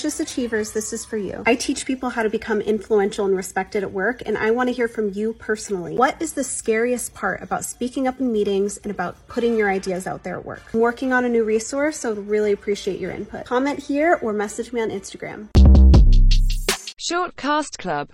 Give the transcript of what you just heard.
Just Achievers, this is for you. I teach people how to become influential and respected at work, and I want to hear from you personally. What is the scariest part about speaking up in meetings and about putting your ideas out there at work? I'm working on a new resource, so I'd really appreciate your input. Comment here or message me on Instagram. Shortcast Club